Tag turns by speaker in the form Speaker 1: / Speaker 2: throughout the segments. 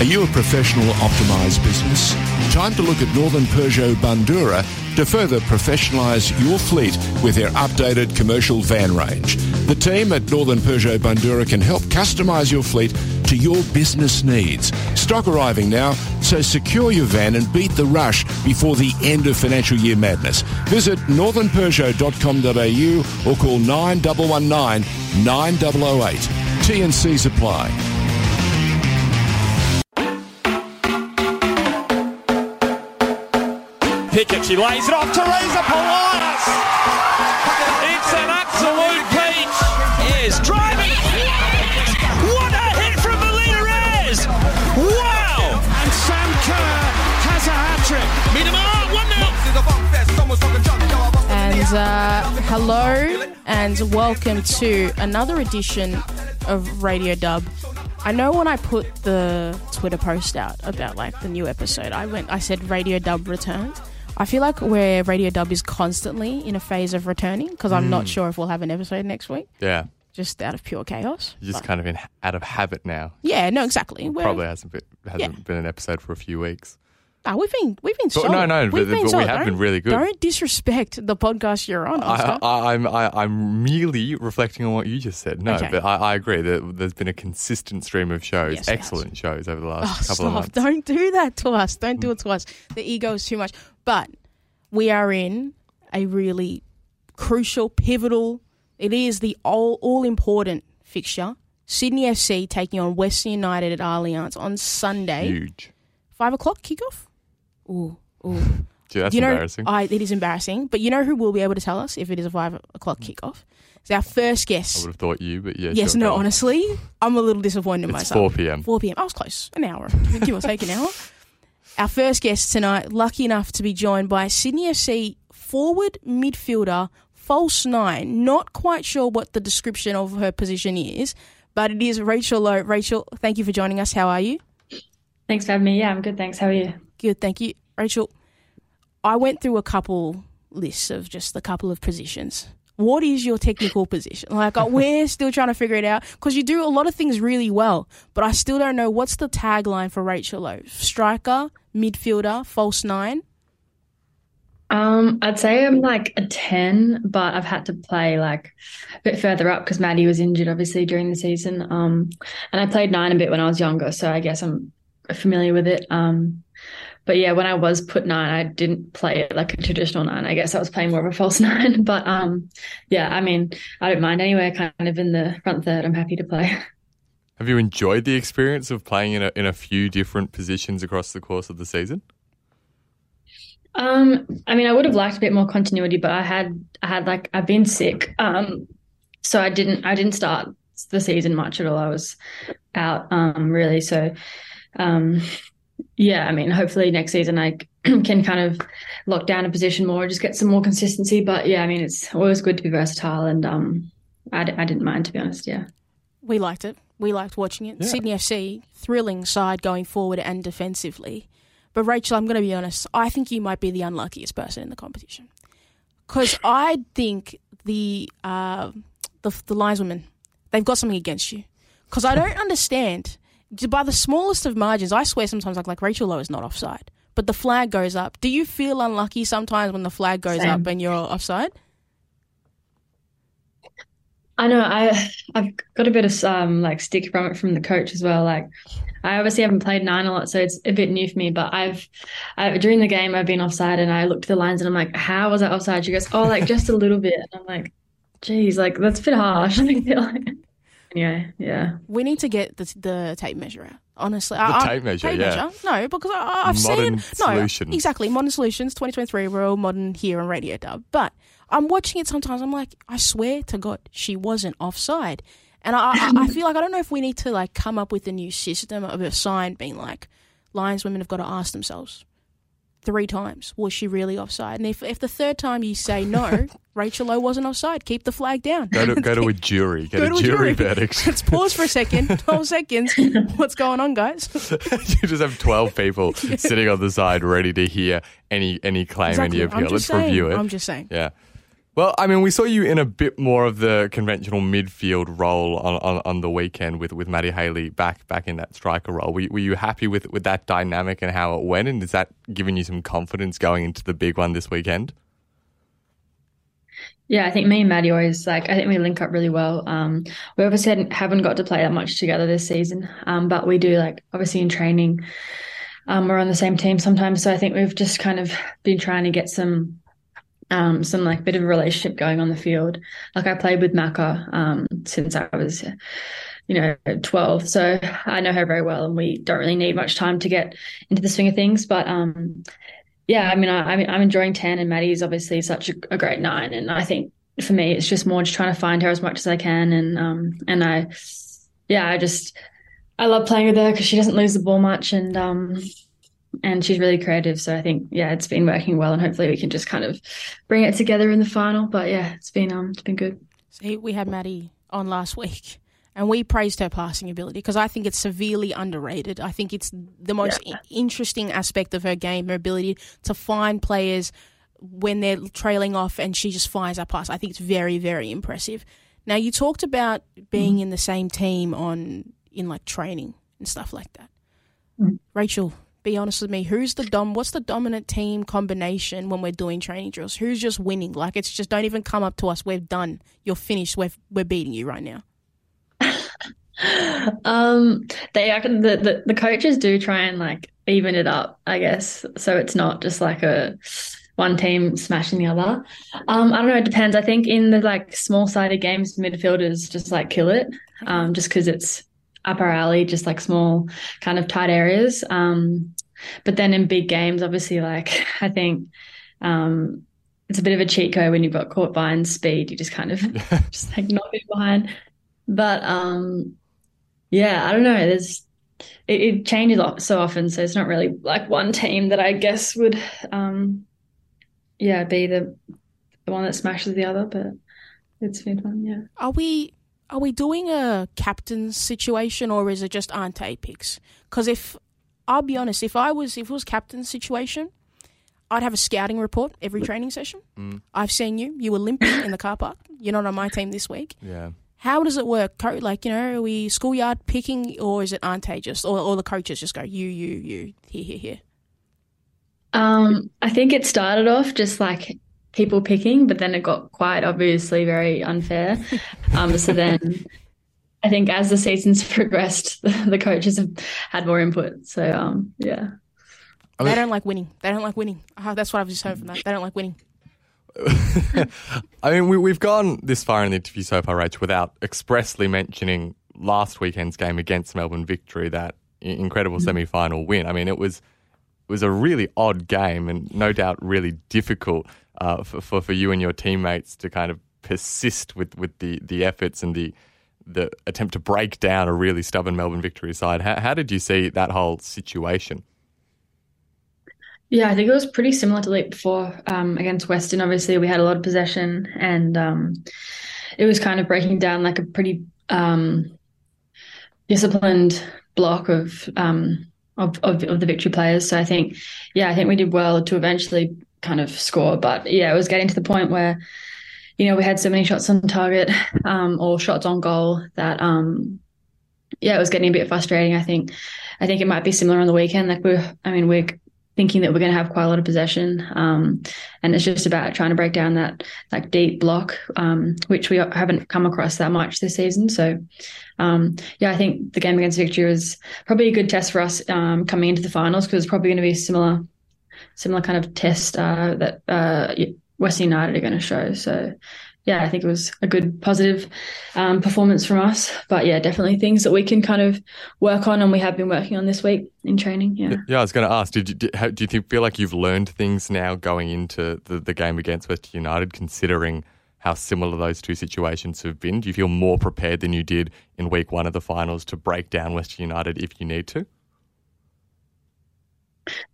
Speaker 1: Are you a professional optimized business? Time to look at Northern Peugeot Bundoora to further professionalise your fleet with their updated commercial van range. The team at Northern Peugeot Bundoora can help customise your fleet to your business needs. Stock arriving now, so secure your van and beat the rush before the end of financial year madness. Visit northernpeugeot.com.au or call 9119 9008. TNC Supply.
Speaker 2: Pickett, she lays it off. Teresa Polias! It's an absolute peach. Is driving. What a hit from Melina Ayres! Wow!
Speaker 3: And Sam Kerr has a hat trick.
Speaker 2: Meet 'em all, 1 0.
Speaker 4: And uh, hello and welcome to another edition of Radio Dub. I know when I put the Twitter post out about like the new episode, I went, I said Radio Dub returned. I feel like where Radio Dub is constantly in a phase of returning because I'm not sure if we'll have an episode next week,
Speaker 5: Yeah,
Speaker 4: just out of pure chaos.
Speaker 5: you're just
Speaker 4: But-
Speaker 5: kind of in out of habit now.
Speaker 4: yeah, no, exactly. We're-
Speaker 5: Probably hasn't been hasn't been an episode for a few weeks.
Speaker 4: Ah, we've been we've been
Speaker 5: But
Speaker 4: solid.
Speaker 5: no, no,
Speaker 4: we've
Speaker 5: but-
Speaker 4: been
Speaker 5: but we
Speaker 4: solid.
Speaker 5: have
Speaker 4: Don't-
Speaker 5: been really good.
Speaker 4: Don't disrespect the podcast you're on. Oscar.
Speaker 5: I, I, I'm I, I'm merely reflecting on what you just said. No,
Speaker 4: Okay.
Speaker 5: but I, I agree that there's been a consistent stream of shows,
Speaker 4: Yes, there
Speaker 5: excellent shows over the
Speaker 4: Oh,
Speaker 5: last couple
Speaker 4: stop.
Speaker 5: of months.
Speaker 4: Don't do that to us. Don't do it to us. The ego is too much. But we are in a really crucial, pivotal, it is the all, all important fixture. Sydney FC taking on Western United at Allianz on Sunday.
Speaker 5: Huge.
Speaker 4: Five o'clock kickoff? Ooh, ooh.
Speaker 5: Gee, that's
Speaker 4: you know,
Speaker 5: embarrassing.
Speaker 4: I, it is embarrassing. But you know who will be able to tell us if it is a five o'clock kickoff? It's our first
Speaker 5: I would have thought you, but yeah.
Speaker 4: Yes,
Speaker 5: sure,
Speaker 4: no, honestly, I'm a little disappointed in
Speaker 5: It's
Speaker 4: myself.
Speaker 5: 4 p.m.
Speaker 4: 4 p.m. I was close. An hour. Give or take an hour. Our first guest tonight, lucky enough to be joined by Sydney FC forward midfielder, false nine. Not quite sure what the description of her position is, but it is Rachel Lowe. Rachel, thank you for joining us. How are you?
Speaker 6: Thanks for having me. Yeah, I'm good. Thanks. How are you?
Speaker 4: Good, thank you. Rachel, I went through a couple lists of just a couple of positions. What is your technical position? Like, uh, we're still trying to figure it out because you do a lot of things really well, but I still don't know what's the tagline for Rachel Lowe. Striker, midfielder, false nine.
Speaker 6: Um, I'd say I'm like a 10, but I've had to play like a bit further up because Maddie was injured obviously during the season. Um, and I played nine a bit when I was younger, so I guess I'm familiar with it. Um, but yeah, when I was put nine, I didn't play it like a traditional nine. I guess I was playing more of a false nine. But um, yeah, I mean, I don't mind anywhere kind of in the front third. I'm happy to play.
Speaker 5: Have you enjoyed the experience of playing in a, in a few different positions across the course of the season?
Speaker 6: Um, I mean, I would have liked a bit more continuity, but I had I had like I've been sick. Um, so I didn't I didn't start the season much at all. I was out um really. So um yeah, I mean, hopefully next season I can kind of lock down a position more, just get some more consistency. But yeah, I mean, it's always good to be versatile, and um, I, d- I didn't mind to be honest. Yeah.
Speaker 4: We liked it. We liked watching it.
Speaker 5: Yeah.
Speaker 4: Sydney FC, thrilling side going forward and defensively. But Rachel, I'm going to be honest. I think you might be the unluckiest person in the competition because I think the uh, the the lineswomen they've got something against you. Because I don't understand. By the smallest of margins, I swear sometimes like like Rachel Lowe is not offside, but the flag goes up. Do you feel unlucky sometimes when the flag goes
Speaker 6: Same.
Speaker 4: up and you're offside?
Speaker 6: I know I I've got a bit of um like stick from it from the coach as well. Like I obviously haven't played nine a lot, so it's a bit new for me. But I've I, during the game I've been offside, and I looked at the lines and I'm like, how was I offside? She goes, oh, like just a little bit. And I'm like, geez, like that's a bit harsh. I anyway, yeah.
Speaker 4: We need to get the, the tape measure out. Honestly,
Speaker 5: The
Speaker 4: I, I-
Speaker 5: tape measure,
Speaker 4: tape
Speaker 5: yeah.
Speaker 4: measure? No, because I, I've
Speaker 5: Modern
Speaker 4: seen no
Speaker 5: solutions.
Speaker 4: exactly modern solutions. 2023, we're all modern here on Radio Dub. But I'm watching it sometimes. I'm like, I swear to God, she wasn't offside. And I, I, I feel like I don't know if we need to like come up with a new system of a sign being like, lineswomen have got to ask themselves three times, was she really offside? And if if the third time you say no, Rachel Lowe wasn't offside, keep the flag down.
Speaker 5: Go to go to a jury, get
Speaker 4: Go
Speaker 5: a
Speaker 4: to a
Speaker 5: jury,
Speaker 4: jury.
Speaker 5: verdict.
Speaker 4: Let's pause for a second. 12 seconds. What's going on, guys?
Speaker 5: you just have twelve people sitting on the side, ready to hear any any claim,
Speaker 4: Exactly.
Speaker 5: any appeal.
Speaker 4: I'm just
Speaker 5: Let's
Speaker 4: saying.
Speaker 5: review it.
Speaker 4: I'm just saying.
Speaker 5: yeah. Well, I mean, we saw you in a bit more of the conventional midfield role on, on, on the weekend with, with Maddie Haley back back in that striker role. Were, were you happy with, with that dynamic and how it went? And is that giving you some confidence going into the big one this weekend?
Speaker 6: Yeah, I think me and Maddie always like. I think we link up really well. Um, we obviously haven't got to play that much together this season, um, but we do like obviously in training. Um, we're on the same team sometimes, so I think we've just kind of been trying to get some um, some like bit of a relationship going on the field. Like I played with Maka um, since I was, you know, 12. So I know her very well and we don't really need much time to get into the swing of things. But um, yeah, I mean, I, I'm enjoying 10 and Maddie is obviously such a, a, great nine. And I think for me, it's just more just trying to find her as much as I can. And, um, and I, yeah, I just, I love playing with her because she doesn't lose the ball much. And, um, and she's really creative. So I think yeah, it's been working well, and hopefully we can just kind of bring it together in the final. But yeah, it's been um it's been good.
Speaker 4: See, we had Maddie on last week. And we praised her passing ability because I think it's severely underrated. I think it's the most yeah. interesting aspect of her game, her ability to find players when they're trailing off and she just finds that pass. I think it's very, very impressive. Now, you talked about being mm in the same team on in like training and stuff like that. mm Rachel, be honest with me. Who's the dom? What's the dominant team combination when we're doing training drills? Who's just winning? Like it's just don't even come up to us. We're done. You're finished. We're we're beating you right now.
Speaker 6: um, they are the, the the coaches do try and like even it up, I guess. So it's not just like a one team smashing the other. Um, I don't know. It depends. I think in the like small sided games, midfielders just like kill it. Um, just because it's up our alley, just like small kind of tight areas. Um, but then in big games, obviously, like I think um, it's a bit of a cheat code when you've got caught behind speed. You just kind of just like not be behind. But um, yeah, I don't know. There's it, it, changes so often, so it's not really like one team that I guess would um, yeah be the the one that smashes the other. But it's been fun. Yeah.
Speaker 4: Are we are we doing a captain's situation or is it just Ante picks? Because if I'll be honest, if I was if it was captain's situation, I'd have a scouting report every training session. Mm. I've seen you. You were limping in the car park. You're not on my team this week.
Speaker 5: Yeah.
Speaker 4: How does it work? Like, you know, are we schoolyard picking or is it Ante just, or, or the coaches just go, you, you, you, here, here, here?
Speaker 6: Um, I think it started off just like people picking, but then it got quite obviously very unfair. Um, so then I think as the seasons progressed, the, the coaches have had more input. So um, yeah.
Speaker 4: they don't like winning. They don't like winning. Oh, that's what I've just heard from that. They don't like winning.
Speaker 5: I mean, we, have gone this far in the interview so far, Rach, without expressly mentioning last weekend's game against Melbourne Victory, that incredible mm-hmm. semi final win. I mean, it was it was a really odd game and no doubt really difficult uh, for, for, for you and your teammates to kind of persist with, with the, the efforts and the the attempt to break down a really stubborn Melbourne Victory side. How, how did you see that whole situation?
Speaker 6: Yeah, I think it was pretty similar to week before um, against Western. Obviously, we had a lot of possession, and um, it was kind of breaking down like a pretty um, disciplined block of um, of, of, of the victory players. So I think, yeah, I think we did well to eventually kind of score. But yeah, it was getting to the point where, you know, we had so many shots on target um, or shots on goal that, um, yeah, it was getting a bit frustrating. I think, I think it might be similar on the weekend. Like we're, I mean, we're thinking that we're going to have quite a lot of possession, um, and it's just about trying to break down that like deep block, um, which we haven't come across that much this season. So, um, yeah, I think the game against Victory was probably a good test for us um, coming into the finals because it's probably going to be similar, similar kind of test uh, that uh, United are going to show. So, yeah, I think it was a good positive um, performance from us. But yeah, definitely things that we can kind of work on, and we have been working on this week in training. Yeah,
Speaker 5: yeah. I was going to ask, did you do, how, do you think, feel like you've learned things now going into the, the game against Western United, considering? how similar those two situations have been? Do you feel more prepared than you did in week one of the finals to break down Western United if you need to?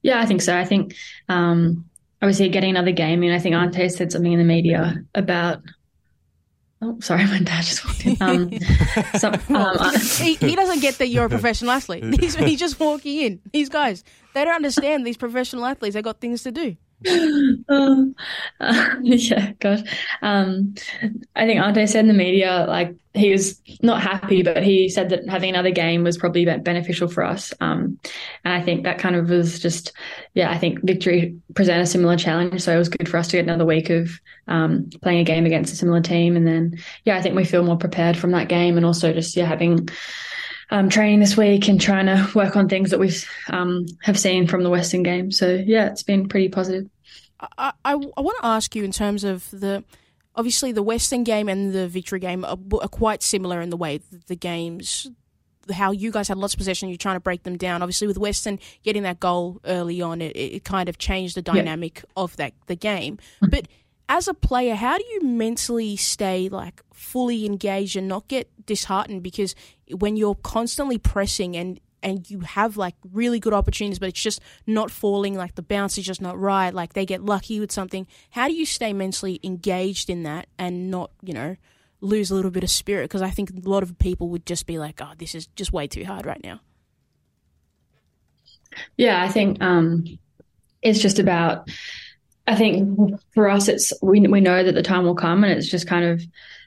Speaker 6: Yeah, I think so. I think um, obviously getting another game in. I think Ante said something in the media about. Oh, sorry, my dad just walked in. Um,
Speaker 4: some, um, he, he, doesn't get that you're a professional athlete. He's, he's just walking in. These guys, they don't understand these professional athletes. They got things to do.
Speaker 6: Um, uh, yeah, gosh. Um, I think Ante said in the media, like he was not happy, but he said that having another game was probably beneficial for us. Um, and I think that kind of was just, yeah, I think victory presented a similar challenge, so it was good for us to get another week of um, playing a game against a similar team, and then yeah, I think we feel more prepared from that game, and also just yeah having um, training this week and trying to work on things that we um, have seen from the Western game. So yeah, it's been pretty positive.
Speaker 4: I, I, I want to ask you in terms of the obviously the Western game and the Victory game are, are quite similar in the way the games how you guys had lots of possession, you're trying to break them down. Obviously, with Western getting that goal early on, it, it kind of changed the dynamic yeah. of that the game. Mm-hmm. But as a player, how do you mentally stay like fully engaged and not get disheartened? Because when you're constantly pressing and and you have like really good opportunities, but it's just not falling, like the bounce is just not right, like they get lucky with something. How do you stay mentally engaged in that and not, you know, lose a little bit of spirit? Because I think a lot of people would just be like, oh, this is just way too hard right now.
Speaker 6: Yeah, I think um, it's just about I think for us, it's we we know that the time will come, and it's just kind of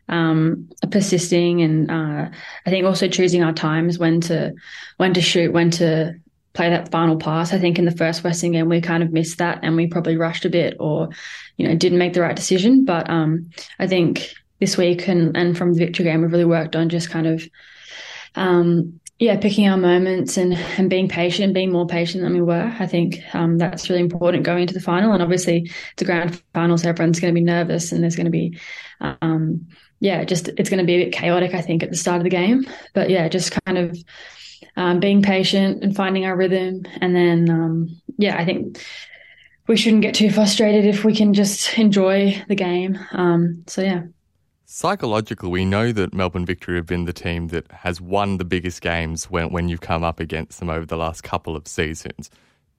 Speaker 6: um, persisting, and uh, I think also choosing our times when to when to shoot, when to play that final pass. I think in the first Western game we kind of missed that, and we probably rushed a bit, or you know didn't make the right decision. But um, I think this week and and from the victory game, we've really worked on just kind of um, yeah, picking our moments and, and being patient, being more patient than we were. I think um, that's really important going into the final. And obviously, it's a grand final, so everyone's going to be nervous and there's going to be, um, yeah, just it's going to be a bit chaotic, I think, at the start of the game. But yeah, just kind of um, being patient and finding our rhythm. And then, um, yeah, I think we shouldn't get too frustrated if we can just enjoy the game. Um, so, yeah.
Speaker 5: Psychologically, we know that Melbourne Victory have been the team that has won the biggest games when, when you've come up against them over the last couple of seasons.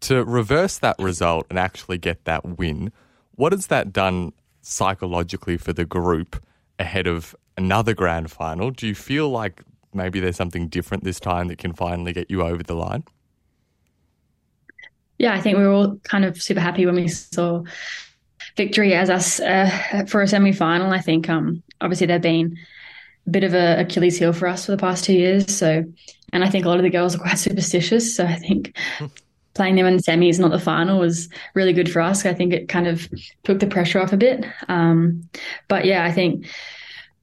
Speaker 5: To reverse that result and actually get that win, what has that done psychologically for the group ahead of another grand final? Do you feel like maybe there's something different this time that can finally get you over the line?
Speaker 6: Yeah, I think we were all kind of super happy when we saw victory as us uh, for a semi final. I think um, obviously they've been a bit of a Achilles heel for us for the past two years. So, and I think a lot of the girls are quite superstitious. So I think playing them in the semis, not the final, was really good for us. I think it kind of took the pressure off a bit. Um, but yeah, I think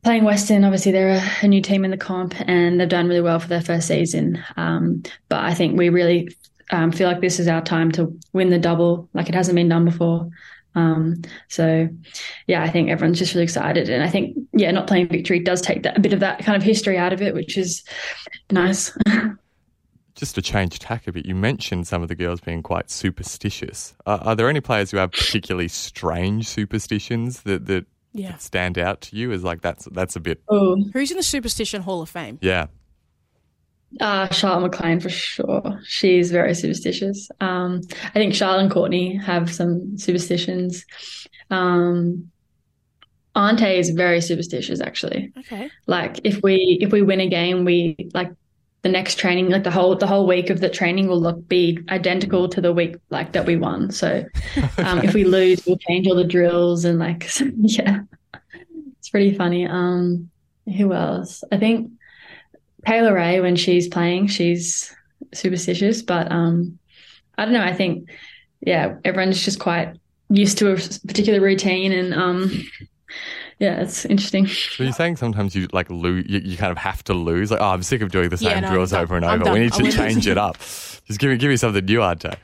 Speaker 6: playing Western, obviously they're a, a, new team in the comp and they've done really well for their first season. Um, but I think we really um, feel like this is our time to win the double, like it hasn't been done before. Um, so, yeah, I think everyone's just really excited, and I think yeah, not playing victory does take that, a bit of that kind of history out of it, which is nice.
Speaker 5: just to change tack a bit, you mentioned some of the girls being quite superstitious. Uh, are there any players who have particularly strange superstitions that that, yeah. that stand out to you? As like that's that's a bit.
Speaker 6: Oh.
Speaker 4: Who's in the Superstition Hall of Fame?
Speaker 5: Yeah.
Speaker 6: Uh, Charlotte McLean for sure. She's very superstitious. Um, I think Charlotte and Courtney have some superstitions. Um, Ante is very superstitious, actually.
Speaker 4: Okay.
Speaker 6: Like if we if we win a game, we like the next training, like the whole the whole week of the training will look be identical to the week like that we won. So um, if we lose, we'll change all the drills and like yeah, it's pretty funny. Um, who else? I think Taylor Ray, when she's playing, she's superstitious, but um, I don't know. I think, yeah, everyone's just quite used to a particular routine, and um, yeah, it's interesting.
Speaker 5: So you're saying sometimes you like lose, you, you, kind of have to lose. Like, oh, I'm sick of doing the same
Speaker 4: yeah, no,
Speaker 5: drills over and over. We need to change it up. Just give me give me something new, Ante.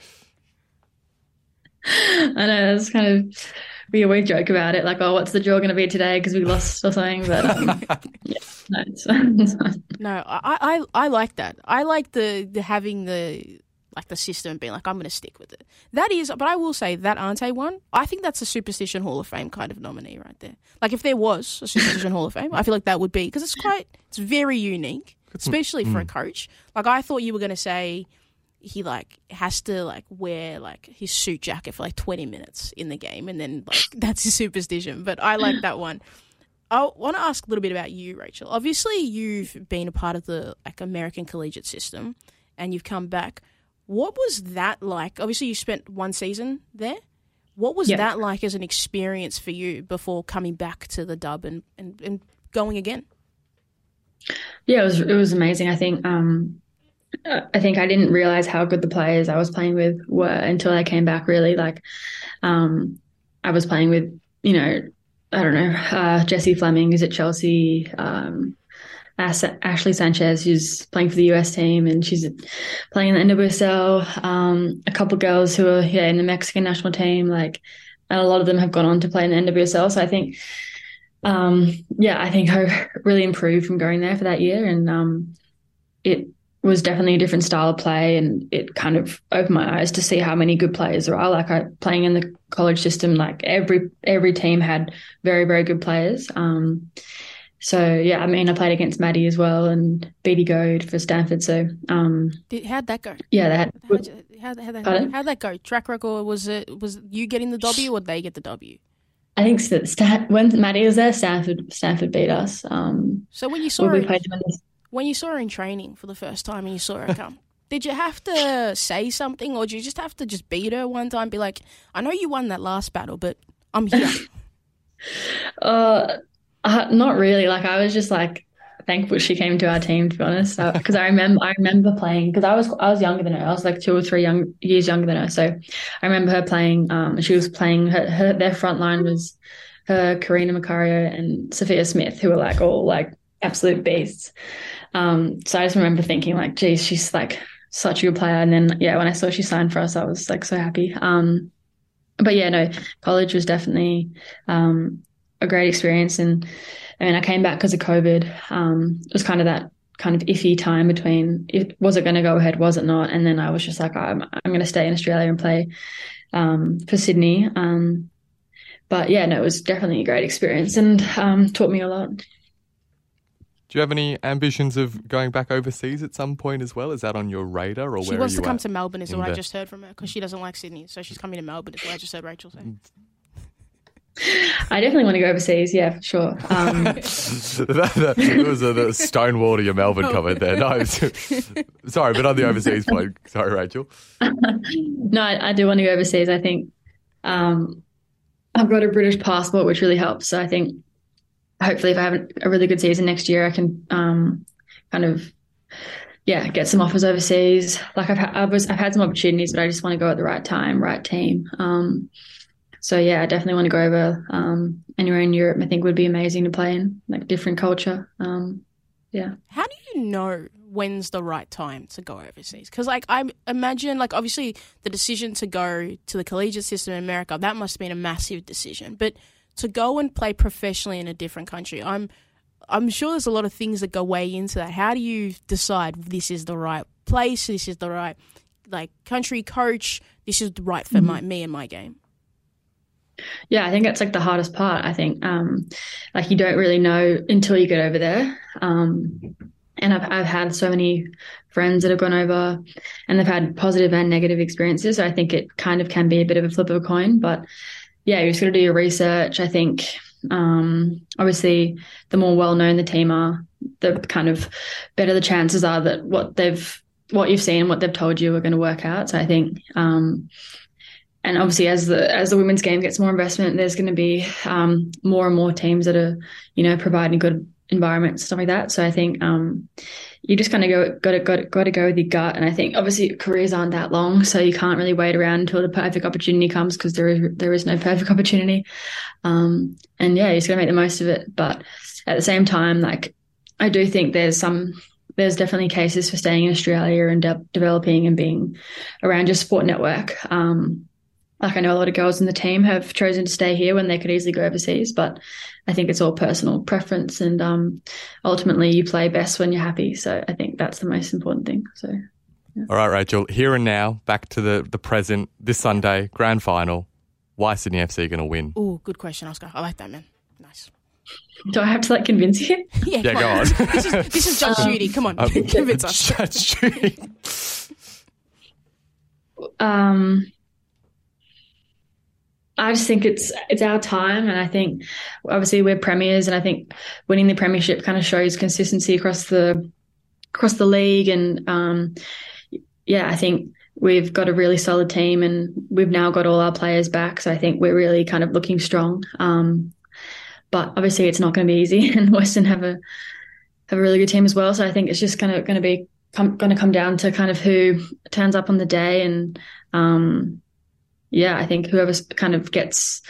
Speaker 6: I know it's kind of we always joke about it, like, oh, what's the draw going to be today because we lost or something. But um, yeah, no, it's, it's
Speaker 4: no, I, I I like that. I like the the having the like the system being like, I'm going to stick with it. That is, but I will say that Ante one, I think that's a Superstition Hall of Fame kind of nominee right there. Like if there was a Superstition Hall of Fame, I feel like that would be because it's quite, it's very unique, especially for a mm. coach. Like I thought you were going to say he like has to like wear like his suit jacket for like 20 minutes in the game and then like that's his superstition but i like that one i want to ask a little bit about you rachel obviously you've been a part of the like american collegiate system and you've come back what was that like obviously you spent one season there What was
Speaker 6: Yeah.
Speaker 4: that like as an experience for you before coming back to the dub and, and, and going again?
Speaker 6: Yeah, it was it was amazing. I think um, I think I didn't realize how good the players I was playing with were until I came back. Really, like um, I was playing with you know I don't know uh, Jessie Fleming who's at Chelsea, um, As- Ashley Sanchez who's playing for the US team and she's playing in the NWSL. Um, a couple girls who are yeah in the Mexican national team, like and a lot of them have gone on to play in the NWSL. So I think um, yeah, I think I really improved from going there for that year, and um, it was definitely a different style of play, and it kind of opened my eyes to see how many good players there are. Like I playing in the college system, like every every team had very very good players. Um, so yeah, I mean, I played against Maddie as well, and Beatty Goad for Stanford. So um,
Speaker 4: Did, how'd that go?
Speaker 6: yeah, had
Speaker 4: How'd, how'd, how'd, that,
Speaker 6: Pardon?
Speaker 4: how'd that go? Track record was it was you getting the W or they get the W?
Speaker 6: I think that Stan- when Maddie was there, Stanford Stanford beat us. Um,
Speaker 4: So when you saw
Speaker 6: we played them in the
Speaker 4: when you saw her in training for the first time and you saw her come, did you have to say something or did you just have to just beat her one time? Be like, I know you won that last battle, but I'm here.
Speaker 6: Uh, uh, not really. Like I was just like thankful she came to our team, to be honest. Because I remember, I remember playing because I was I was younger than her. I was like two or three young years younger than her. So I remember her playing. Um, she was playing. Her, her their front line was her, Catarina Macario, and Sophia Smith, who were like all like absolute beasts. Um, so I just remember thinking like, geez, she's like such a good player. And then yeah, when I saw she signed for us, I was like so happy. Um, but yeah, no, college was definitely um, a great experience. And I mean, I came back because of COVID. Um, it was kind of that kind of iffy time between it was it going to go ahead, was it not? And then I was just like, I'm I'm going to stay in Australia and play um, for Sydney. Um, but yeah, no, it was definitely a great experience and um, taught me a lot.
Speaker 5: Do you have any ambitions of going back overseas at some point as well? Is that on your radar, or
Speaker 4: she
Speaker 5: where
Speaker 4: wants
Speaker 5: are
Speaker 4: to come
Speaker 5: at?
Speaker 4: to Melbourne, is
Speaker 5: in
Speaker 4: what I just heard from her because she doesn't like Sydney. So she's coming to Melbourne, is what I just heard Rachel say.
Speaker 6: I definitely want to go overseas. Yeah, for sure. Um,
Speaker 5: that, that, that was a, the Stonewall to your Melbourne comment there. No, sorry, but on the overseas point. Sorry, Rachel.
Speaker 6: no, I, I do want to go overseas. I think um, I've got a British passport, which really helps. So I think hopefully, if I have a really good season next year, I can um, kind of yeah get some offers overseas. Like I've ha- I was I've had some opportunities, but I just want to go at the right time, right team. Um, so yeah, I definitely want to go over um, anywhere in Europe. I think would be amazing to play in, like different culture. Um, yeah.
Speaker 4: How do you know when's the right time to go overseas? Because, like, I imagine, like, obviously, the decision to go to the collegiate system in America that must have been a massive decision. But to go and play professionally in a different country, I'm, I'm sure there's a lot of things that go way into that. How do you decide this is the right place? This is the right, like, country coach. This is right for my me and my game.
Speaker 6: Yeah, I think that's like the hardest part. I think, um, like you don't really know until you get over there. Um, and I've I've had so many friends that have gone over, and they've had positive and negative experiences. So I think it kind of can be a bit of a flip of a coin. But yeah, you're just got to do your research. I think, um, obviously, the more well known the team are, the kind of better the chances are that what they've what you've seen, and what they've told you, are going to work out. So I think. Um, and obviously as the as the women's game gets more investment there's going to be um, more and more teams that are you know providing good environment stuff like that so i think um, you just kind of go got to got to, got to go with your gut and i think obviously careers aren't that long so you can't really wait around until the perfect opportunity comes because there is there is no perfect opportunity. Um, and yeah you just got to make the most of it but at the same time like i do think there's some there's definitely cases for staying in australia and de- developing and being around your sport network. Um, like I know a lot of girls in the team have chosen to stay here when they could easily go overseas, but I think it's all personal preference and um, ultimately you play best when you're happy. So I think that's the most important thing. So
Speaker 5: All right, Rachel. Here and now, back to the the present. This Sunday, grand final. Why Sydney FC going to win?
Speaker 4: Oh, good question, Oscar. I like that, man. Nice.
Speaker 6: do I have to like convince you?
Speaker 4: Yeah,
Speaker 5: Yeah,
Speaker 4: come
Speaker 5: go on.
Speaker 4: this, is, this is Judge Judy. Come on,
Speaker 5: Um,
Speaker 4: convince us.
Speaker 5: That's true.
Speaker 6: Um, I just think it's it's our time, and I think obviously we're premiers, and I think winning the premiership kind of shows consistency across the across the league, and um, yeah, I think we've got a really solid team and we've now got all our players back. So I think we're really kind of looking strong. Um, but obviously it's not going to be easy and Western have a have a really good team as well. So I think it's just kind of going to be come, going to come down to kind of who turns up on the day and um, yeah, I think whoever kind of gets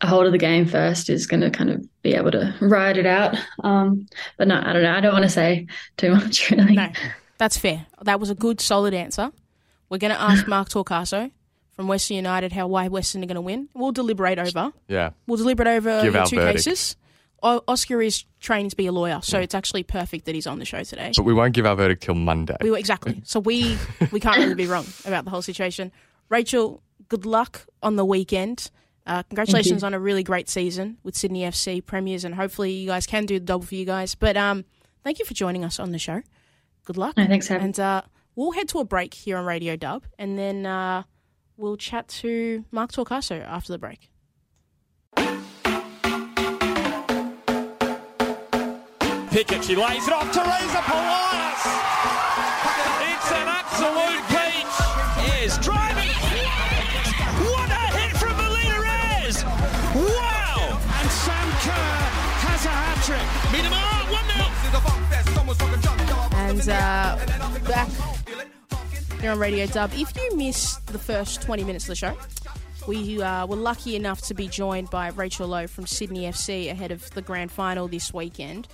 Speaker 6: a hold of the game first is going to kind of be able to ride it out. Um, but no, I don't know. I don't want to say too much really.
Speaker 4: No, that's fair. That was a good, solid answer. We're going to ask Mark Torcaso from Western United how why Western are going to win. We'll deliberate over.
Speaker 5: Yeah.
Speaker 4: We'll deliberate over
Speaker 5: Give
Speaker 4: the two
Speaker 5: verdict.
Speaker 4: cases. O- Oscar is trained to be a lawyer, so it's actually perfect that he's on the show today.
Speaker 5: But we won't give our verdict till Monday.
Speaker 4: We exactly. So we we can't really be wrong about the whole situation. Rachel, good luck on the weekend. Uh, congratulations on a really great season with Sydney FC premiers, and hopefully you guys can do the double for you guys. But um, thank you for joining us on the show. Good luck.
Speaker 6: No, thanks for
Speaker 4: And uh, we'll head to a break here on Radio Dub, and then uh, we'll chat to Mark Torcaso after the break.
Speaker 2: Pickett, she lays it off. Teresa Polias. It's an absolute peach. Is
Speaker 3: trick.
Speaker 2: Meet him up. 1 0.
Speaker 4: And uh, back here on Radio Dub. If you missed the first 20 minutes of the show, we uh, were lucky enough to be joined by Rachel Lowe from Sydney FC ahead of the grand final this weekend.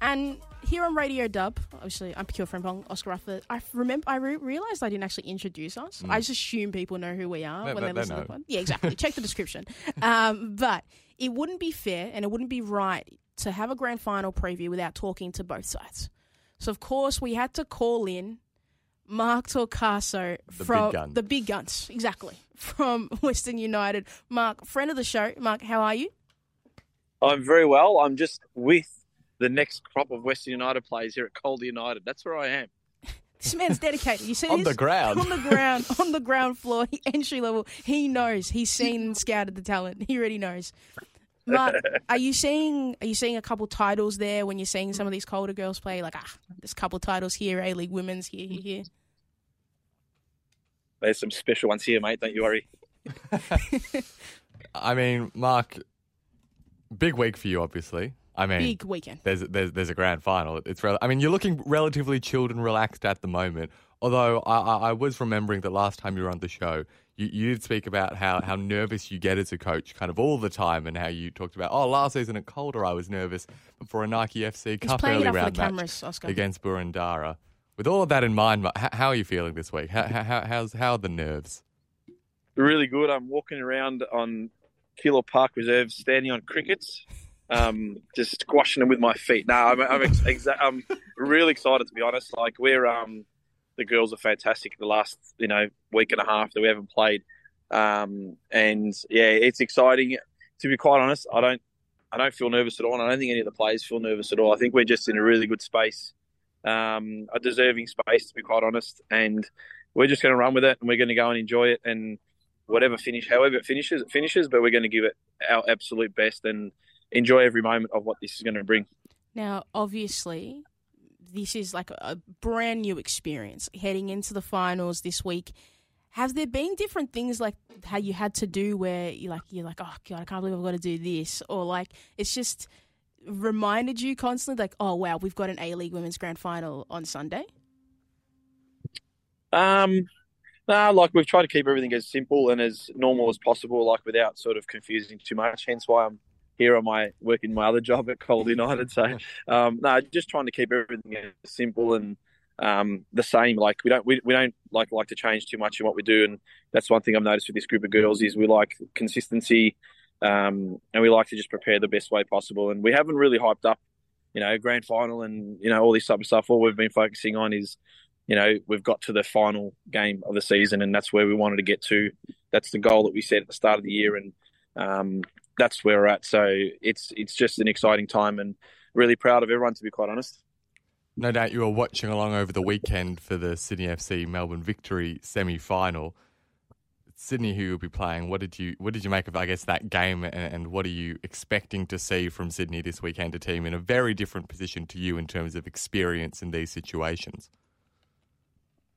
Speaker 4: And here on Radio Dub, obviously, I'm Pokuah Frimpong, Oscar Rufford. I remember, I re- realised I didn't actually introduce us. I just assume people know who we are
Speaker 5: They-
Speaker 4: when
Speaker 5: they-
Speaker 4: they,
Speaker 5: they
Speaker 4: listen to
Speaker 5: know.
Speaker 4: the pod. Yeah, exactly. Check the description. Um, but it wouldn't be fair and it wouldn't be right to have a grand final preview without talking to both sides. So, of course, we had to call in Mark Torcaso
Speaker 5: The
Speaker 4: from
Speaker 5: big
Speaker 4: the big guns, exactly from Western United. Mark, friend of the show. Mark, how are you?
Speaker 7: I'm very well. I'm just with the next crop of Western United players here at Calder United. That's where I am.
Speaker 4: This man's dedicated. You see
Speaker 5: On the ground.
Speaker 4: on the ground, on the ground floor, entry level. He knows. He's seen and scouted the talent. He already knows. Mark, are you seeing? Are you seeing a couple titles there when you're seeing some of these Calder girls play? Like, ah, there's a couple titles here. A League Women's here, here, here.
Speaker 7: There's some special ones here, mate. Don't you worry.
Speaker 5: I mean, Mark, big week for you, obviously. I mean,
Speaker 4: Big weekend.
Speaker 5: there's there's there's a grand final. It's rel- I mean, you're looking relatively chilled and relaxed at the moment. Although I, I, I was remembering that last time you were on the show, you, you did speak about how, how nervous you get as a coach, kind of all the time, and how you talked about oh last season at Calder I was nervous for a Nike FC
Speaker 4: He's
Speaker 5: Cup early
Speaker 4: up for the
Speaker 5: round match
Speaker 4: cameras, Oscar.
Speaker 5: against Boroondara. With all of that in mind, how, how are you feeling this week? How, how, how- how's how are the nerves?
Speaker 7: Really good. I'm walking around on Keilor Park Reserve, standing on crickets, um, just squashing them with my feet. No, I'm I'm, exa- I'm really excited to be honest. Like we're um, the girls are fantastic. The last you know week and a half that we haven't played, um, and yeah, it's exciting. To be quite honest, I don't I don't feel nervous at all. And I don't think any of the players feel nervous at all. I think we're just in a really good space, um, a deserving space to be quite honest, and we're just going to run with it and we're going to go and enjoy it and whatever finish, however it finishes, it finishes. But we're going to give it our absolute best and enjoy every moment of what this is going to bring.
Speaker 4: Now, obviously, this is like a, brand new experience heading into the finals this week. Have there been different things like how you had to do where you like you're like, oh god, I can't believe I've got to do this, or like it's just reminded you constantly like, oh wow, we've got an A League Women's Grand Final on Sunday.
Speaker 7: Um, no, like we've tried to keep everything as simple and as normal as possible, like without sort of confusing too much. Hence why I'm here on my working my other job at Calder United. So, um, no, just trying to keep everything simple and um, the same. Like we don't we, we don't like like to change too much in what we do, and that's one thing I've noticed with this group of girls is we like consistency, um, and we like to just prepare the best way possible. And we haven't really hyped up, you know, grand final and you know all this type of stuff. All we've been focusing on is you know, we've got to the final game of the season, and that's where we wanted to get to. That's the goal that we set at the start of the year, and um, that's where we're at. So it's it's just an exciting time, and really proud of everyone. To be quite honest.
Speaker 5: No doubt you were watching along over the weekend for the Sydney FC Melbourne Victory semi final. Sydney, who you'll be playing, what did you what did you make of I guess that game, and, and what are you expecting to see from Sydney this weekend? A team in a very different position to you in terms of experience in these situations.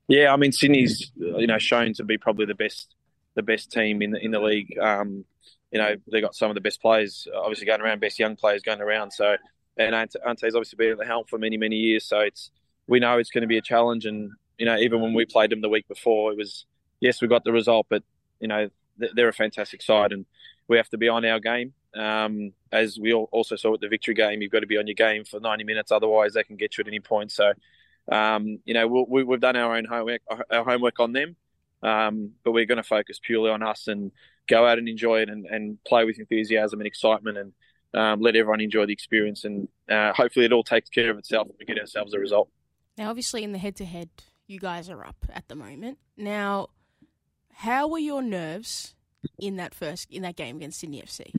Speaker 7: Yeah, I mean Sydney's you know shown to be probably the best the best team in the in the league. Um, you know they got some of the best players obviously going around, best young players going around. So and Ante's obviously been at the helm for many many years. So it's we know it's going to be a challenge. And you know even when we played them the week before, it was yes we got the result, but you know they're a fantastic side and we have to be on our game. Um, as we also saw at the victory game, you've got to be on your game for 90 minutes, otherwise they can get you at any point. So, um, you know, we have done our own homework, our homework on them, um, but we're going to focus purely on us and go out and enjoy it and, and play with enthusiasm and excitement and um, let everyone enjoy the experience. And uh, hopefully, it all takes care of itself and we get ourselves a result.
Speaker 4: Now, obviously, in the head-to-head, you guys are up at the moment. Now, how were your nerves in that first in that game against Sydney FC?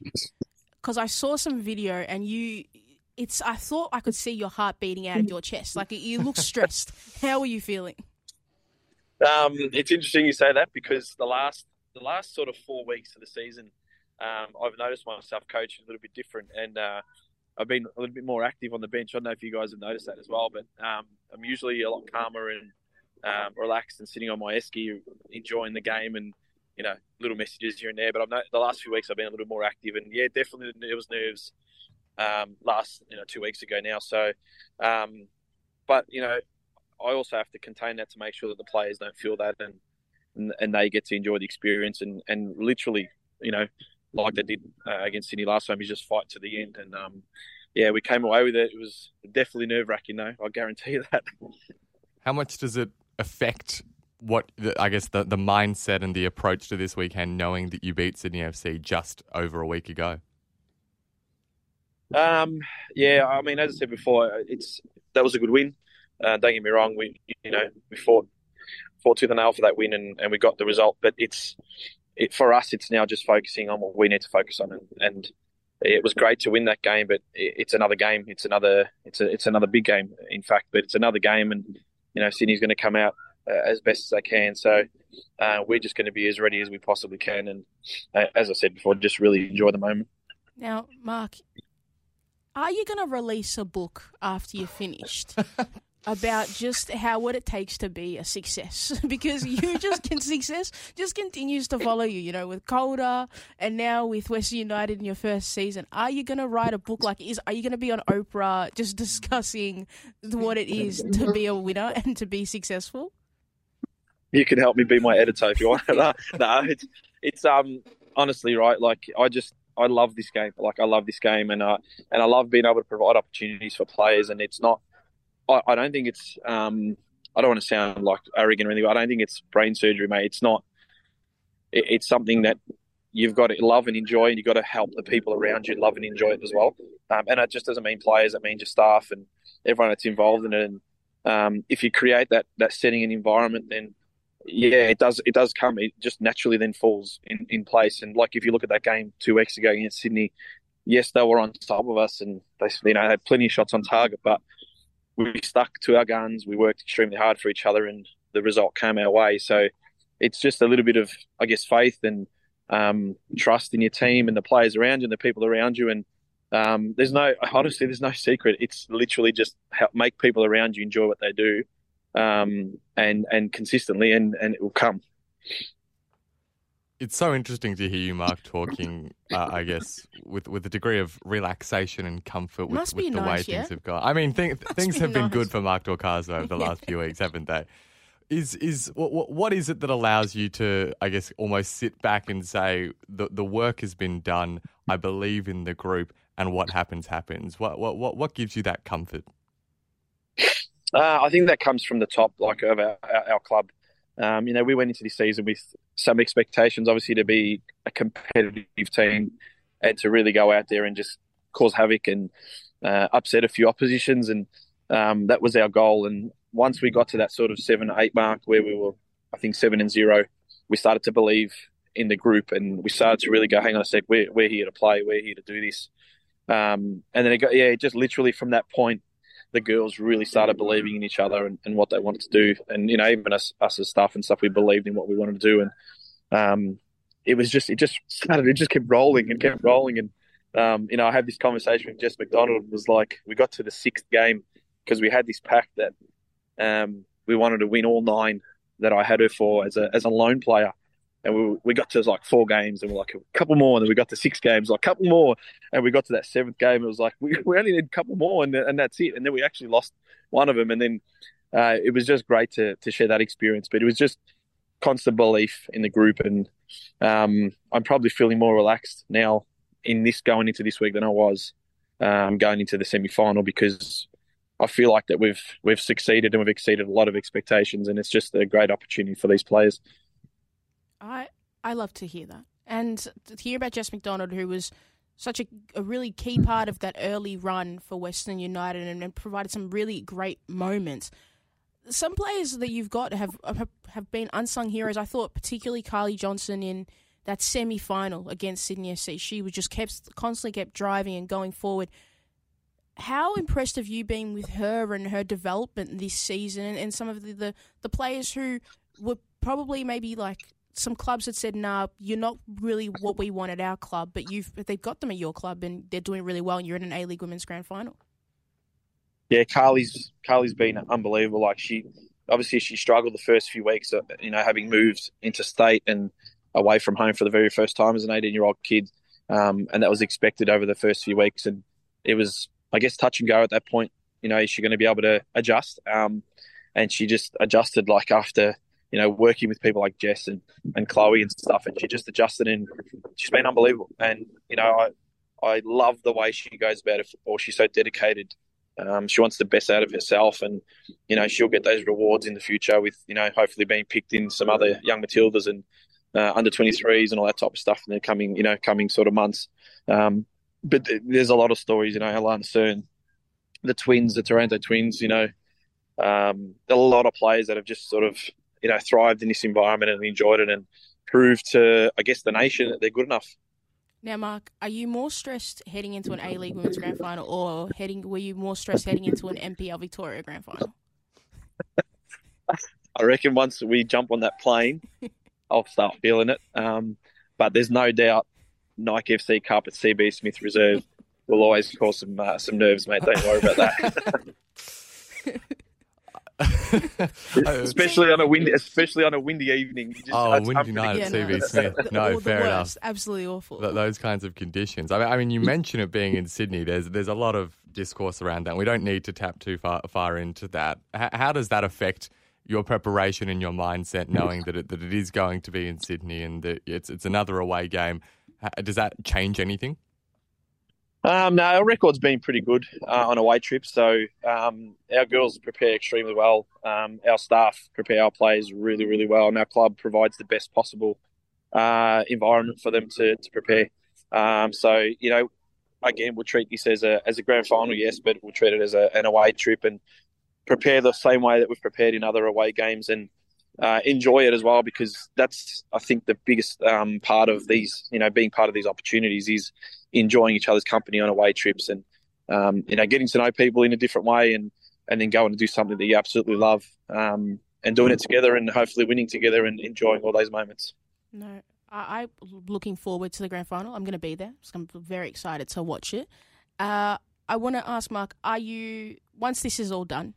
Speaker 4: Because I saw some video and you, it's I thought I could see your heart beating out of your chest. Like you look stressed. How were you feeling?
Speaker 7: Um, it's interesting you say that because the last the last sort of four weeks of the season, um, I've noticed myself coaching a little bit different, and uh, I've been a little bit more active on the bench. I don't know if you guys have noticed that as well, but um, I'm usually a lot calmer and um, relaxed and sitting on my esky, enjoying the game and you know, little messages here and there. But I've not, the last few weeks I've been a little more active, and yeah, definitely it was nerves um, last you know two weeks ago now. So, um, but you know, I also have to contain that to make sure that the players don't feel that and and, and they get to enjoy the experience and and literally, you know, like they did uh, against Sydney last time, is just fight to the end. And um, yeah, we came away with it. It was definitely nerve wracking, though. I guarantee you that.
Speaker 5: How much does it affect what I guess the the mindset and the approach to this weekend, knowing that you beat Sydney FC just over a week ago?
Speaker 7: Um, yeah, I mean, as I said before, it's that was a good win. Uh, don't get me wrong, we you know we fought fought tooth and nail for that win, and, and we got the result. But it's it, for us, it's now just focusing on what we need to focus on, and, and it was great to win that game, but it, it's another game. It's another it's a it's another big game, in fact. But it's another game, and you know Sydney's going to come out uh, as best as they can. So uh, we're just going to be as ready as we possibly can, and uh, as I said before, just really enjoy the moment.
Speaker 4: Now, Mark, are you going to release a book after you're finished? about just how what it takes to be a success because you just can success just continues to follow you you know with Calder and now with West United in your first season are you going to write a book like is are you going to be on Oprah just discussing what it is to be a winner and to be successful
Speaker 7: you can help me be my editor if you want. no, no, it's it's um honestly right. Like I just I love this game. Like I love this game, and uh, and I love being able to provide opportunities for players. And it's not. I, I don't think it's. Um, I don't want to sound like arrogant or anything. But I don't think it's brain surgery, mate. It's not. It, it's something that you've got to love and enjoy, and you've got to help the people around you love and enjoy it as well. Um, and it just doesn't mean players; it means your staff and everyone that's involved in it. And um, if you create that that setting and environment, then yeah, it does. It does come. It just naturally then falls in, in place. And like if you look at that game two weeks ago against Sydney, yes, they were on top of us and they you know had plenty of shots on target, but we stuck to our guns. We worked extremely hard for each other, and the result came our way. So it's just a little bit of I guess faith and um, trust in your team and the players around you and the people around you. And um, there's no honestly, there's no secret. It's literally just help make people around you enjoy what they do um, and and consistently, and and it will come.
Speaker 5: It's so interesting to hear you, Mark, talking. Uh, I guess with with a degree of relaxation and comfort with, with the
Speaker 4: nice,
Speaker 5: way
Speaker 4: yeah?
Speaker 5: things have gone. I mean, th- things
Speaker 4: be
Speaker 5: have been good for Mark Torcaso over the last few weeks, haven't they? Is is what, what is it that allows you to, I guess, almost sit back and say the the work has been done. I believe in the group, and what happens happens. What what what what gives you that comfort?
Speaker 7: Uh, I think that comes from the top, like of our, our, our club. Um, you know, we went into this season with some expectations, obviously, to be a competitive team and to really go out there and just cause havoc and uh, upset a few oppositions, and um, that was our goal. And once we got to that sort of seven, eight mark, where we were, I think, seven and zero, we started to believe in the group, and we started to really go, "Hang on a sec, we're we're here to play, we're here to do this." Um, and then it got, yeah, just literally from that point, the girls really started believing in each other and, and what they wanted to do. And, you know, even us, us as staff and stuff, we believed in what we wanted to do. And um, it was just, it just started, it just kept rolling and kept rolling. And, um, you know, I had this conversation with Jess McDonald. It was like, we got to the sixth game because we had this pact that um, we wanted to win all nine that I had her for as a as a loan player. And we, we got to like four games and we're like a couple more. And then we got to six games, like a couple more. And we got to that seventh game. It was like, we, we only need a couple more and, and that's it. And then we actually lost one of them. And then uh, it was just great to, to share that experience. But it was just constant belief in the group. And um, I'm probably feeling more relaxed now in this going into this week than I was um, going into the semi final because I feel like that we've we've succeeded and we've exceeded a lot of expectations, and it's just a great opportunity for these players.
Speaker 4: I I love to hear that, and to hear about Jess McDonald, who was such a, a really key part of that early run for Western United and, and provided some really great moments. Some players that you've got have uh, have been unsung heroes. I thought particularly Kylie Johnson in that semi final against Sydney FC. She was just kept constantly kept driving and going forward how impressed have you been with her and her development this season and, and some of the, the, the, players who were probably maybe like some clubs had said, nah, you're not really what we want at our club, but you've they've got them at your club and they're doing really well and you're in an A League Women's Grand Final.
Speaker 7: Yeah, Kahli's Kahli's been unbelievable. Like she obviously she struggled the first few weeks, uh, you know, having moved into state and away from home for the very first time as an 18 year old kid. Um, and that was expected over the first few weeks. And it was I guess, touch and go at that point. You know, is she going to be able to adjust? Um, and she just adjusted like after you know working with people like Jess and, and Chloe and stuff, and she just adjusted and she's been unbelievable. And you know, I I love the way she goes about it football. She's so dedicated. Um, she wants the best out of herself, and you know she'll get those rewards in the future with you know hopefully being picked in some other young Matildas and uh, under 23s and all that type of stuff in the coming you know coming sort of months. Um, but there's a lot of stories, you know, Alana Cerne, the twins, the Toronto twins, you know, um, a lot of players that have just sort of, you know, thrived in this environment and enjoyed it and proved to, I guess, the nation that they're good enough.
Speaker 4: Now, Mark, are you more stressed heading into an A League Women's Grand Final, or heading? Were you more stressed heading into an NPL Victoria Grand Final?
Speaker 7: I reckon once we jump on that plane, I'll start feeling it. Um, but there's no doubt Nike FC Cup at CB Smith Reserve will always cause some uh, some nerves, mate. Don't worry about that. especially on a windy, especially on a windy evening.
Speaker 5: Just, oh, windy night at yeah, CB no, Smith. No, fair enough.
Speaker 4: Absolutely awful.
Speaker 5: Th- those kinds of conditions. I mean, I mean, you mentioned it being in Sydney. There's there's a lot of discourse around that. We don't need to tap too far far into that. H- how does that affect? Your preparation and your mindset, knowing that it, that it is going to be in Sydney and that it's it's another away game does that change anything?
Speaker 7: Um, no, our record's been pretty good uh, on away trips. So um, our girls prepare extremely well. Um, our staff prepare our players really, really well, and our club provides the best possible uh, environment for them to, to prepare. Um, so you know, again, we'll treat this as a as a grand final, yes, but we'll treat it as a, an away trip and prepare the same way that we've prepared in other away games. And uh, enjoy it as well because that's I think the biggest um, part of these you know being part of these opportunities is enjoying each other's company on away trips and um, you know getting to know people in a different way and and then going to do something that you absolutely love um, and doing it together and hopefully winning together and enjoying all those moments.
Speaker 4: No, I, am looking forward to the grand final. I'm going to be there. So I'm very excited to watch it. Uh, I want to ask Mark: Are you once this is all done?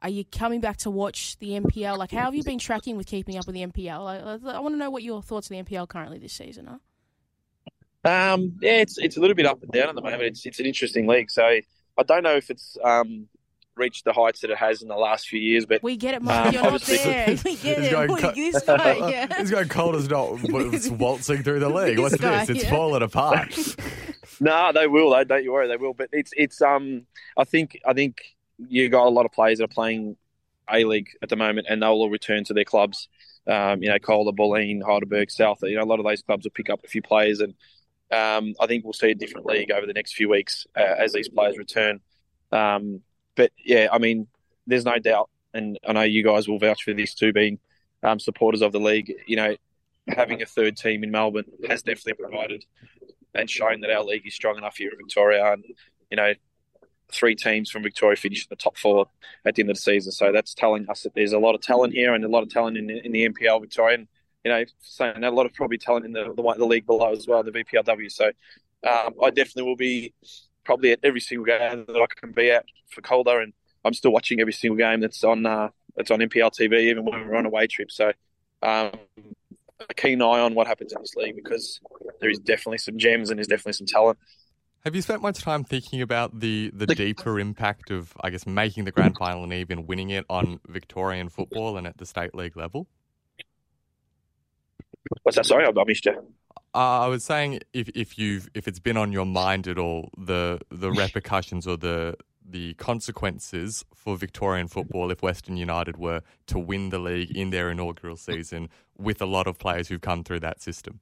Speaker 4: Are you coming back to watch the NPL? Like, how have you been tracking with keeping up with the NPL? I, I want to know what your thoughts on the NPL currently this season are.
Speaker 7: Um, yeah, it's it's a little bit up and down at the moment. It's it's an interesting league, so I don't know if it's um, reached the heights that it has in the last few years. But
Speaker 4: we get it, Mike. Um, You're not there. We get it. Going co- this guy, yeah.
Speaker 5: This guy cold as not it's waltzing through the league. What's this? Guy, this? It's yeah. falling apart.
Speaker 7: no, nah, they will. Though. Don't you worry, they will. But it's it's um. I think I think you got a lot of players that are playing A League at the moment, and they'll all return to their clubs. Um, you know, Calder, Bulleen, Heidelberg, South. You know, a lot of those clubs will pick up a few players, and um, I think we'll see a different league over the next few weeks uh, as these players return. Um, but yeah, I mean, there's no doubt, and I know you guys will vouch for this too, being um, supporters of the league. You know, having a third team in Melbourne has definitely provided and shown that our league is strong enough here in Victoria. And you know, three teams from Victoria finished in the top four at the end of the season. So that's telling us that there's a lot of talent here and a lot of talent in, in the NPL Victorian. You know, saying a lot of probably talent in the, the, the league below as well, the VPLW. So um, I definitely will be probably at every single game that I can be at for Calder, and I'm still watching every single game that's on uh, it's on NPL TV even when we're on a away trip. So um, a keen eye on what happens in this league because there is definitely some gems and there's definitely some talent.
Speaker 5: Have you spent much time thinking about the, the deeper impact of, I guess, making the grand final and even winning it on Victorian football and at the state league level?
Speaker 7: What's that? Sorry, I, I missed you.
Speaker 5: Uh, I was saying if if you've if it's been on your mind at all the the repercussions or the the consequences for Victorian football if Western United were to win the league in their inaugural season with a lot of players who've come through that system.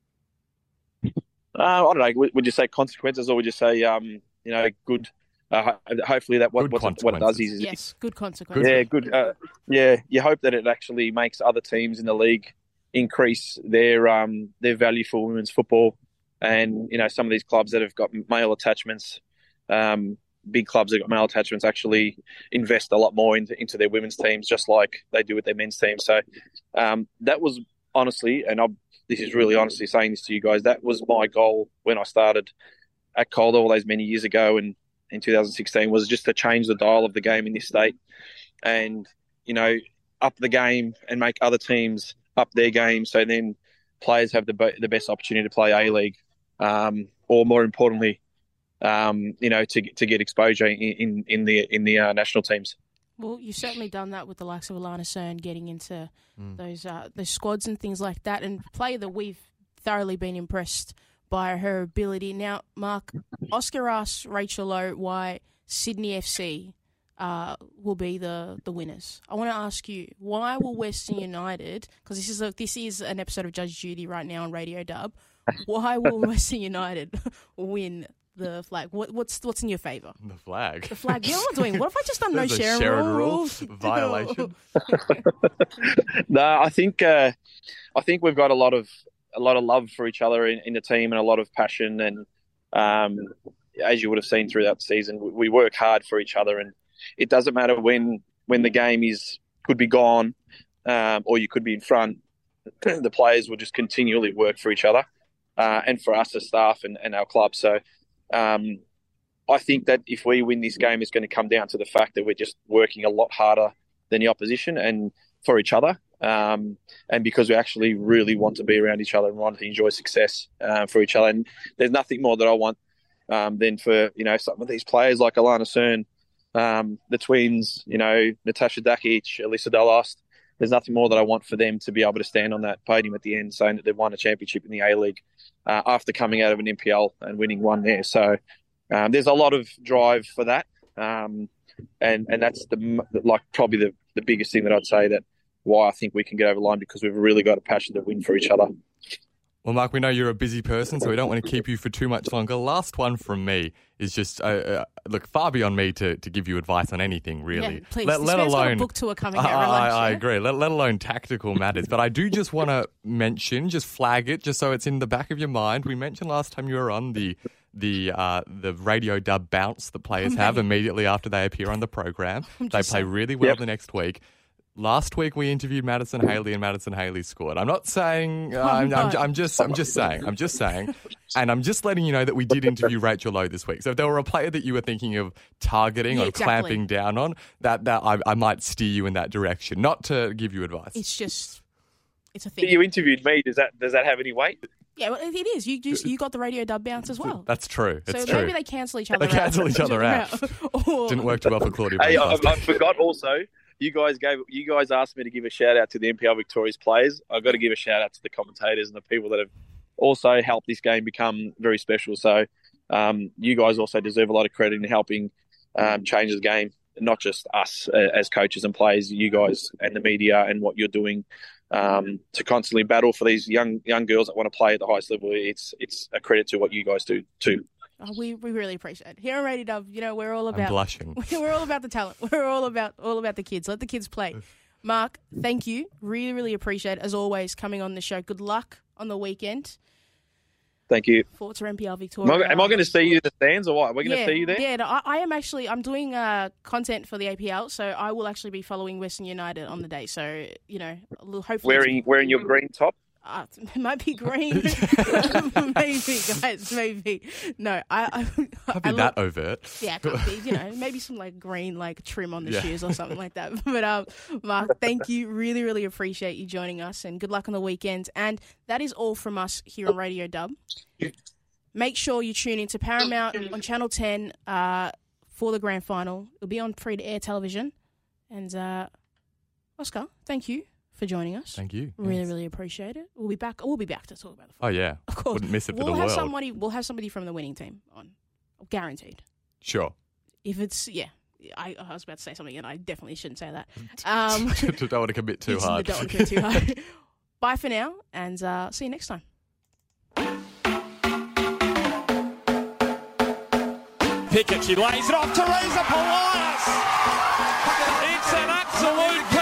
Speaker 7: Uh, I don't know. Would, would you say consequences, or would you say, um, you know, good? Uh, hopefully, that what what, what it does is, is
Speaker 4: yes, good consequences.
Speaker 7: Yeah, good. Uh, yeah, you hope that it actually makes other teams in the league increase their um, their value for women's football, and you know, some of these clubs that have got male attachments, um, big clubs that got male attachments, actually invest a lot more into into their women's teams, just like they do with their men's teams. So um, that was honestly, and I'm, this is really honestly saying this to you guys, that was my goal when I started at Calder all those many years ago and in 2016 was just to change the dial of the game in this state and, you know, up the game and make other teams up their game so then players have the, the best opportunity to play A League um, or more importantly, um, you know, to, to get exposure in, in, in the, in the uh, national teams.
Speaker 4: Well, you've certainly done that with the likes of Alana Cerne getting into mm. those uh, those squads and things like that, and player that we've thoroughly been impressed by her ability. Now, Mark, Oscar asked Rachel Lowe why Sydney FC uh, will be the, the winners. I want to ask you why will Western United? Because this is a, this is an episode of Judge Judy right now on Radio Dub. Why will Western United win the flag. What, what's what's in your favour?
Speaker 5: The flag.
Speaker 4: The flag. You know what I'm doing? What if I just done no sharing,
Speaker 5: sharing
Speaker 4: rules?
Speaker 5: Violation.
Speaker 7: no, I think uh, I think we've got a lot of a lot of love for each other in, in the team and a lot of passion and um, as you would have seen throughout the season, we work hard for each other and it doesn't matter when when the game is could be gone um, or you could be in front. the players will just continually work for each other uh, and for us as staff and, and our club. So um, I think that if we win this game, it's going to come down to the fact that we're just working a lot harder than the opposition and for each other. Um, and because we actually really want to be around each other and want to enjoy success uh, for each other. And there's nothing more that I want um, than for you know some of these players like Alana Cerne, um, the twins, you know Natasha Dakic, Alyssa Dall'Oste. There's nothing more that I want for them to be able to stand on that podium at the end, saying that they've won a championship in the A League uh, after coming out of an NPL and winning one there. So um, there's a lot of drive for that, um, and and that's the like probably the, the biggest thing that I'd say that why I think we can get over the line because we've really got a passion to win for each other.
Speaker 5: Well, Mark, we know you're a busy person, so we don't want to keep you for too much longer. Last one from me is just uh, uh, look far beyond me to, to give you advice on anything really.
Speaker 4: Yeah, please. Let, let alone book tour coming out.
Speaker 5: I, I, I agree. Let, let alone tactical matters. But I do just want to mention, just flag it, just so it's in the back of your mind. We mentioned last time you were on the the uh, the radio dub bounce that players have immediately after they appear on the program. They play saying. really well yep. the next week. Last week we interviewed Madison Haley and Madison Haley scored. I'm not saying uh, I'm, I'm, I'm, just I'm just saying I'm just saying, and I'm just letting you know that we did interview Rachel Lowe this week. So if there were a player that you were thinking of targeting
Speaker 4: yeah,
Speaker 5: or
Speaker 4: exactly.
Speaker 5: clamping down on, that that I, I might steer you in that direction, not to give you advice.
Speaker 4: It's just it's a thing.
Speaker 7: You interviewed me. Does that does that have any weight?
Speaker 4: Yeah, well, it is. You just you got the radio dub bounce as well.
Speaker 5: That's true.
Speaker 4: So
Speaker 5: it's
Speaker 4: maybe they cancel each other.
Speaker 5: They cancel each other out.
Speaker 4: or...
Speaker 5: Didn't work too well for Claudia.
Speaker 7: Hey, I, I forgot also you guys gave you guys asked me to give a shout out to the NPL Victoria's players. I've got to give a shout out to the commentators and the people that have also helped this game become very special. So um, you guys also deserve a lot of credit in helping um, change the game, not just us uh, as coaches and players. You guys and the media and what you're doing um, to constantly battle for these young young girls that want to play at the highest level. It's it's a credit to what you guys do too.
Speaker 4: Oh, we, we really appreciate it. Here on Radio Dub, you know, we're all about
Speaker 5: I'm blushing.
Speaker 4: We're all about the talent. We're all about all about the kids. Let the kids play. Mark, thank you. Really, really appreciate it, as always coming on the show. Good luck on the weekend.
Speaker 7: Thank you.
Speaker 4: Forza NPL Victoria.
Speaker 7: Am I, am I going to see you in the stands or what? Are we going
Speaker 4: yeah,
Speaker 7: to see you there?
Speaker 4: Yeah, no, I, I, am actually. I'm doing uh, content for the APL, so I will actually be following Western United on the day. So you know, hopefully
Speaker 7: wearing wearing your green top.
Speaker 4: Uh, it might be green. maybe, guys, maybe. No, I. I
Speaker 5: Can't
Speaker 4: I
Speaker 5: be
Speaker 4: look-
Speaker 5: that overt.
Speaker 4: Yeah, could be, you know, maybe some like green like trim on the
Speaker 5: Yeah.
Speaker 4: shoes or something like that. But um, Mark, thank you. Really, really appreciate you joining us and good luck on the weekend. And that is all from us here on Radio Dub. Make sure you tune into Paramount on Channel 10 uh, for the grand final. It'll be on free to air television. And uh, Oscar, thank you for joining us.
Speaker 5: Thank you.
Speaker 4: Really,
Speaker 5: Yes.
Speaker 4: really appreciate it. We'll be back. We'll be back to talk about the
Speaker 5: Oh yeah.
Speaker 4: Of course,
Speaker 5: Wouldn't miss it for
Speaker 4: we'll
Speaker 5: the
Speaker 4: have
Speaker 5: world.
Speaker 4: somebody. We'll have somebody from the winning team on, guaranteed.
Speaker 5: Sure.
Speaker 4: If it's yeah, I, I was about to say something and I definitely shouldn't say that. Um,
Speaker 5: don't want to commit too hard.
Speaker 4: Don't want to commit too hard. Bye for now, and uh, see you next time.
Speaker 2: Pickett, she lays it off. Teresa Polias. It's an absolute